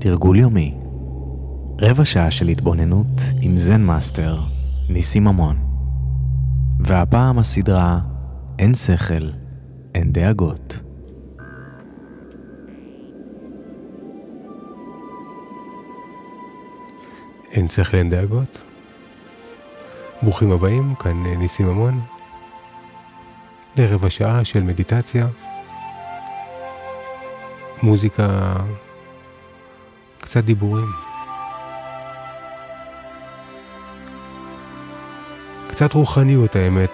תרגול יומי רבע שעה של התבוננות עם זן מאסטר, ניסים ממון. והפעם הסדרה אין שכל, אין דאגות. אין שכל אין דאגות. ברוכים הבאים, כאן ניסים ממון, לרבע שעה של מדיטציה, מוזיקה, קצת דיבורים. קצת רוחניות האמת,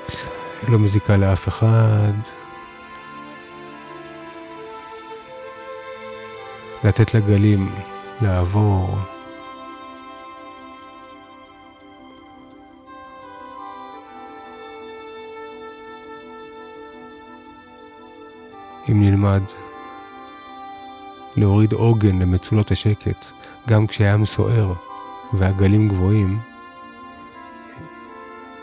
לא מזיקה לאף אחד. לתת לגלים לעבור. אם נלמד להוריד עוגן למצולות השקט, גם כשהים סוער והגלים גבוהים,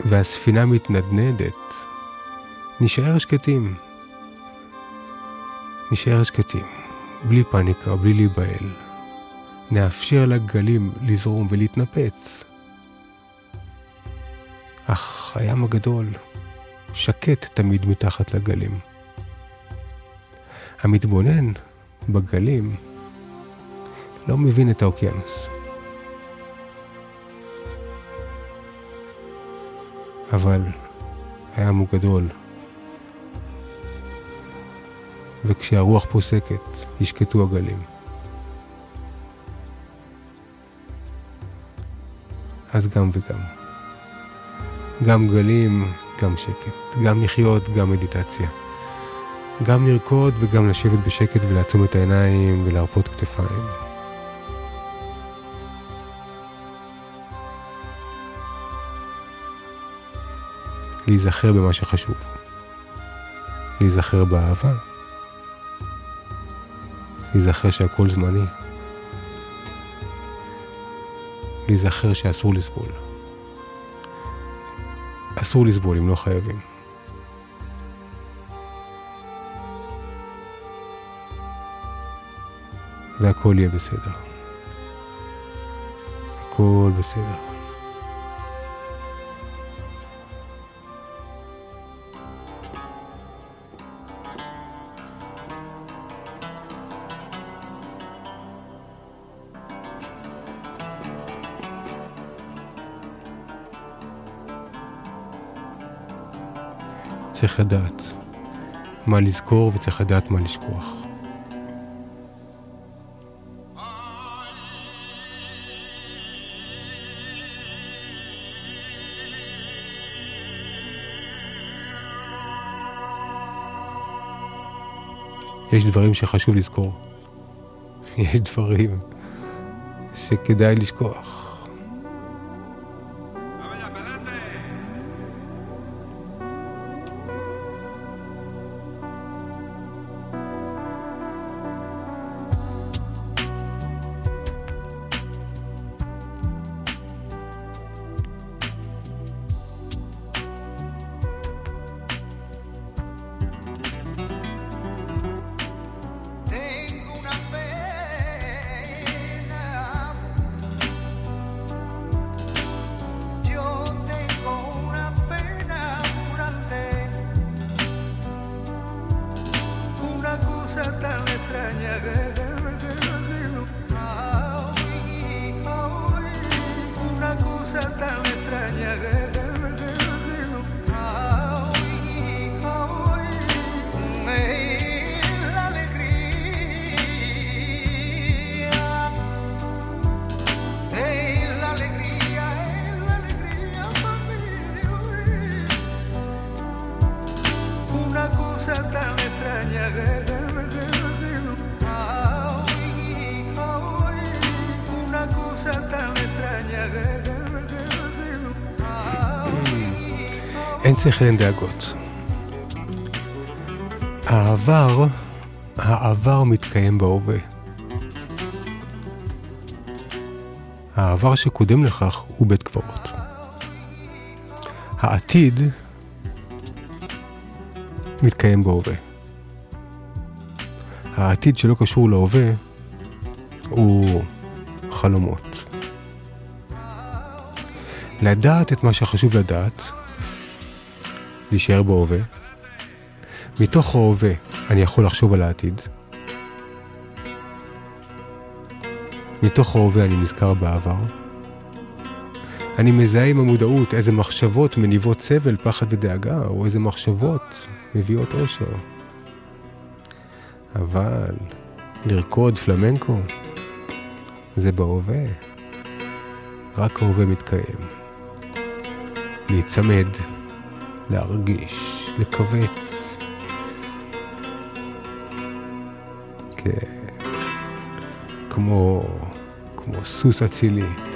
והספינה מתנדנדת, נשאר שקטים. נשאר שקטים, בלי פאניקה, בלי להיבהל. נאפשר לגלים לזרום ולהתנפץ. אך הים הגדול שקט תמיד מתחת לגלים. המתבונן בגלים לא מבין את האוקיינוס. אבל הים הוא גדול, וכשהרוח פוסקת, ישקטו הגלים. אז גם וגם. גם גלים, גם שקט. גם לחיות, גם מדיטציה. גם לרקוד וגם לשבת בשקט ולעצום את העיניים ולהרפות כתפיים. להיזכר במה שחשוב. להיזכר באהבה. להיזכר שהכל זמני. להיזכר שאסור לסבול. אסור לסבול אם לא חייבים. והכל יהיה בסדר. הכל בסדר. צריך לדעת מה לזכור וצריך לדעת מה לשכוח. יש דברים שחשוב לזכור. יש דברים שכדאי לשכוח. אין שכל, אין דאגות. העבר, העבר מתקיים בהווה. העבר שקודם לכך הוא בית קברות. העתיד מתקיים בהווה. העתיד שלא קשור להווה הוא חלומות. לדעת את מה שחשוב לדעת, להישאר בהווה. מתוך ההווה אני יכול לחשוב על העתיד. מתוך ההווה אני נזכר בעבר. אני מזהה עם המודעות איזה מחשבות מניבות סבל, פחד ודאגה, או איזה מחשבות מביאות אושר. אבל לרקוד פלמנקו זה בהווה. רק ההווה מתקיים. להיצמד, להרגיש, לכווץ. כן. כמו, כמו סוס אצילי.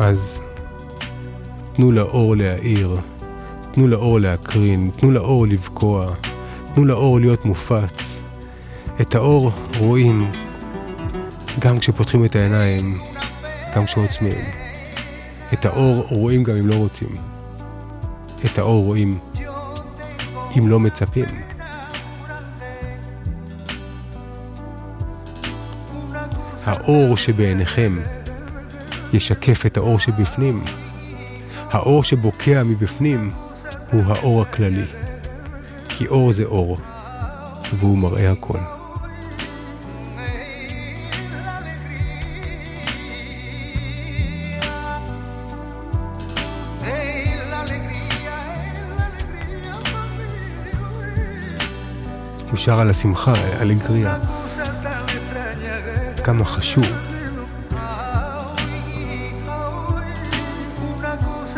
אז תנו לאור להאיר, תנו לאור להקרין, תנו לאור לבקוע, תנו לאור להיות מופץ. את האור רואים גם כשפותחים את העיניים, גם כשעוצמים. את האור רואים גם אם לא רוצים. את האור רואים אם לא מצפים. האור שבעיניכם ישקף את האור שבפנים. האור שבוקע מבפנים הוא האור הכללי. כי אור זה אור, והוא מראה הכל. שר על השמחה, על הגריה. כמה חשוב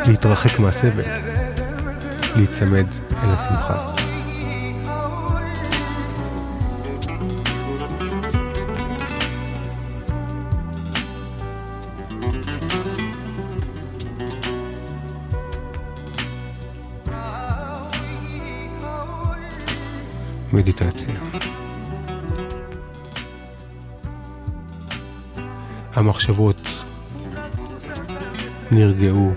להתרחק מהסבל, להיצמד אל השמחה. מדיטציה. המחשבות נרגעו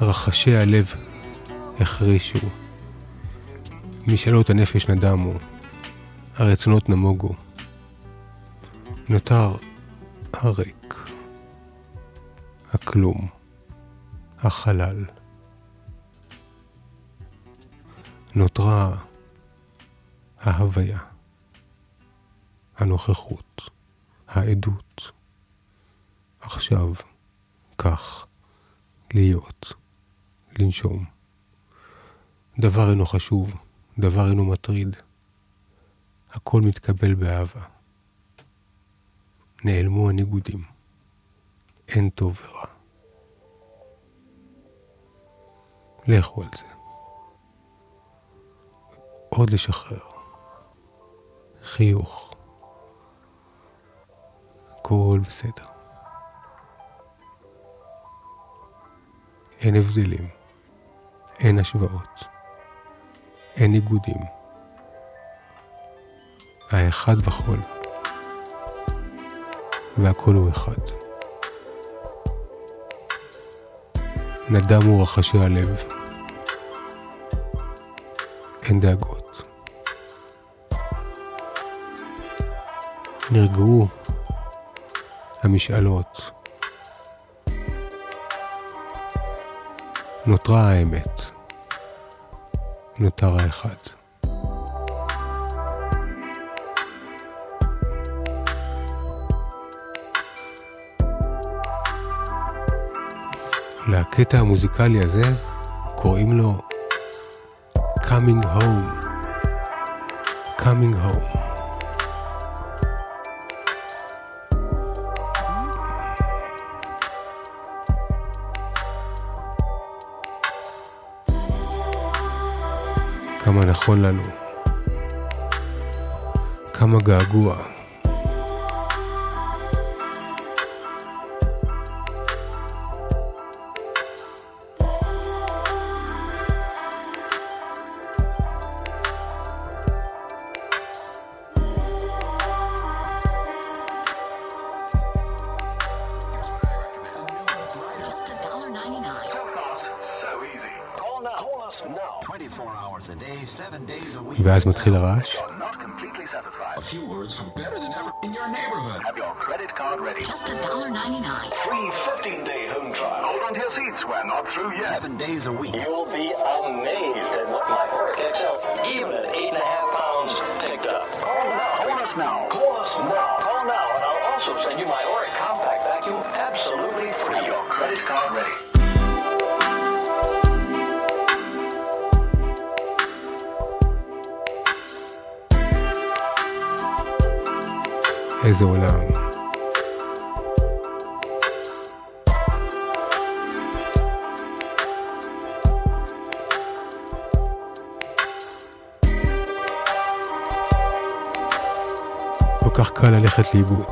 רחשי הלב החרישו, משאלות הנפש נדמו, הרצונות נמוגו. נותר הריק, הכלום, החלל. נותרה ההוויה, הנוכחות, העדות. עכשיו, כך, להיות. לנשום. דבר אינו חשוב, דבר אינו מטריד. הכל מתקבל באהבה. נעלמו הניגודים. אין טוב ורע. לכו על זה. עוד לשחרר. חיוך. הכל בסדר. אין הבדלים. אין השוואות, אין ניגודים. האחד בכל, והכל הוא אחד. נדמו רחשי הלב, אין דאגות. נרגעו המשאלות. נותרה האמת. נותר האחד. לקטע המוזיקלי הזה קוראים לו Coming Home. Coming Home. כמה נכון לנו, כמה געגוע. Ready. Just $1.99. Free 15-day home trial. Hold on to your seats. We're not through yet. Seven days a week. You'll be amazed איזה עולם. כל כך קל ללכת לאיבוד.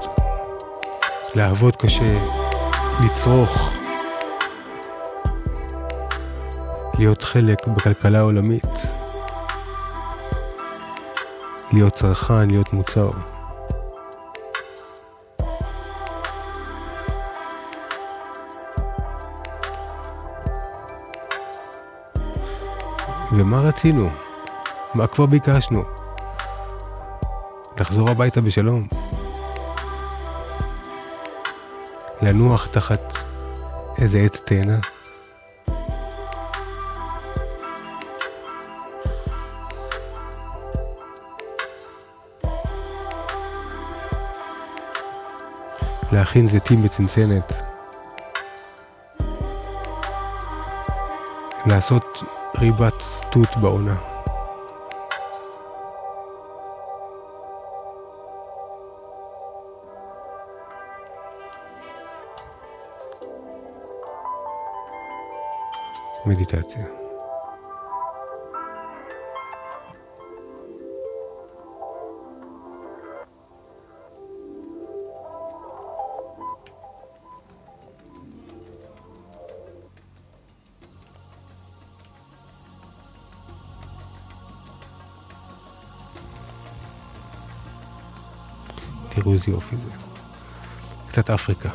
לעבוד קשה, לצרוך, להיות חלק בכלכלה העולמית, להיות צרכן, להיות מוצר. ומה רצינו? מה כבר ביקשנו? לחזור הביתה בשלום. לנוח תחת איזה עץ תאנה. להכין זיתים בצנצנת. לעשות ריבת תות בעונה. מדיטציה. תראו איזה יופי זה. קצת אפריקה.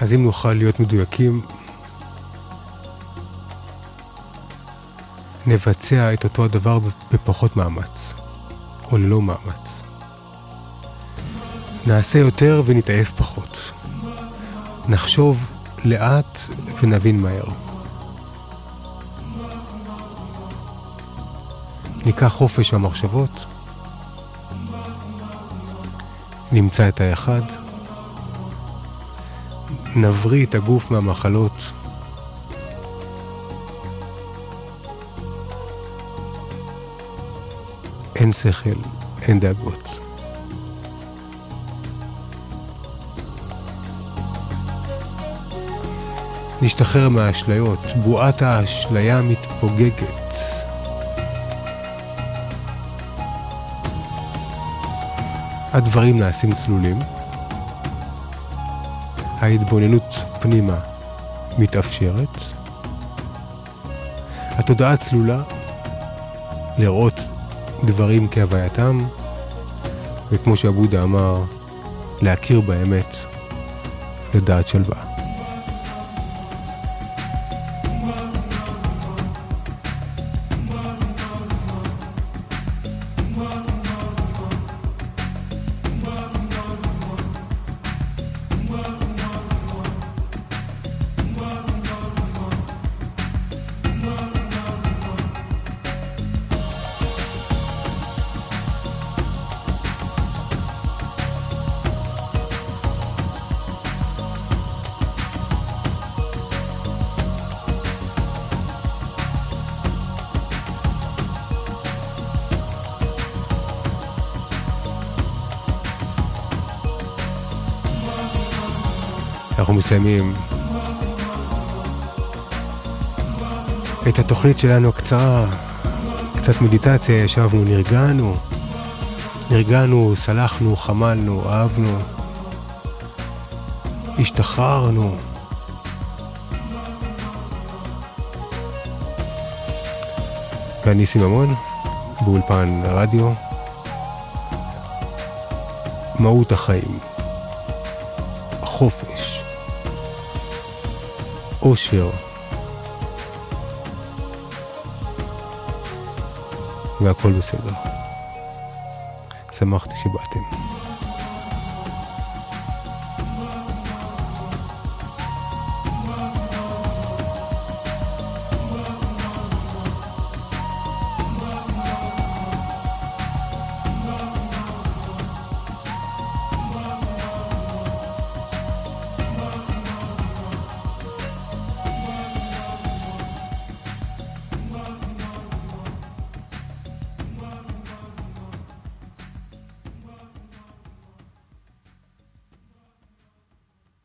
אז אם נוכל להיות מדויקים, נבצע את אותו הדבר בפחות מאמץ, או ללא מאמץ. נעשה יותר ונתעייף פחות. נחשוב לאט ונבין מהר. ניקח חופש מהמחשבות, נמצא את האחד, נבריא את הגוף מהמחלות אין שכל, אין דאגות. נשתחרר מהאשליות, בועת האשליה מתפוגגת. הדברים נעשים צלולים, ההתבוננות פנימה מתאפשרת, התודעה צלולה, לראות דברים כהווייתם, וכמו שעבודה אמר, להכיר באמת לדעת שלווה. מסיימים את התוכנית שלנו הקצרה, קצת מדיטציה, ישבנו, נרגענו, נרגענו, סלחנו, חמלנו, אהבנו, השתחררנו. כאן ניסים ממון, באולפן רדיו. מהות החיים, חופש, אושר, והכל בסדר. שמחתי שבאתם.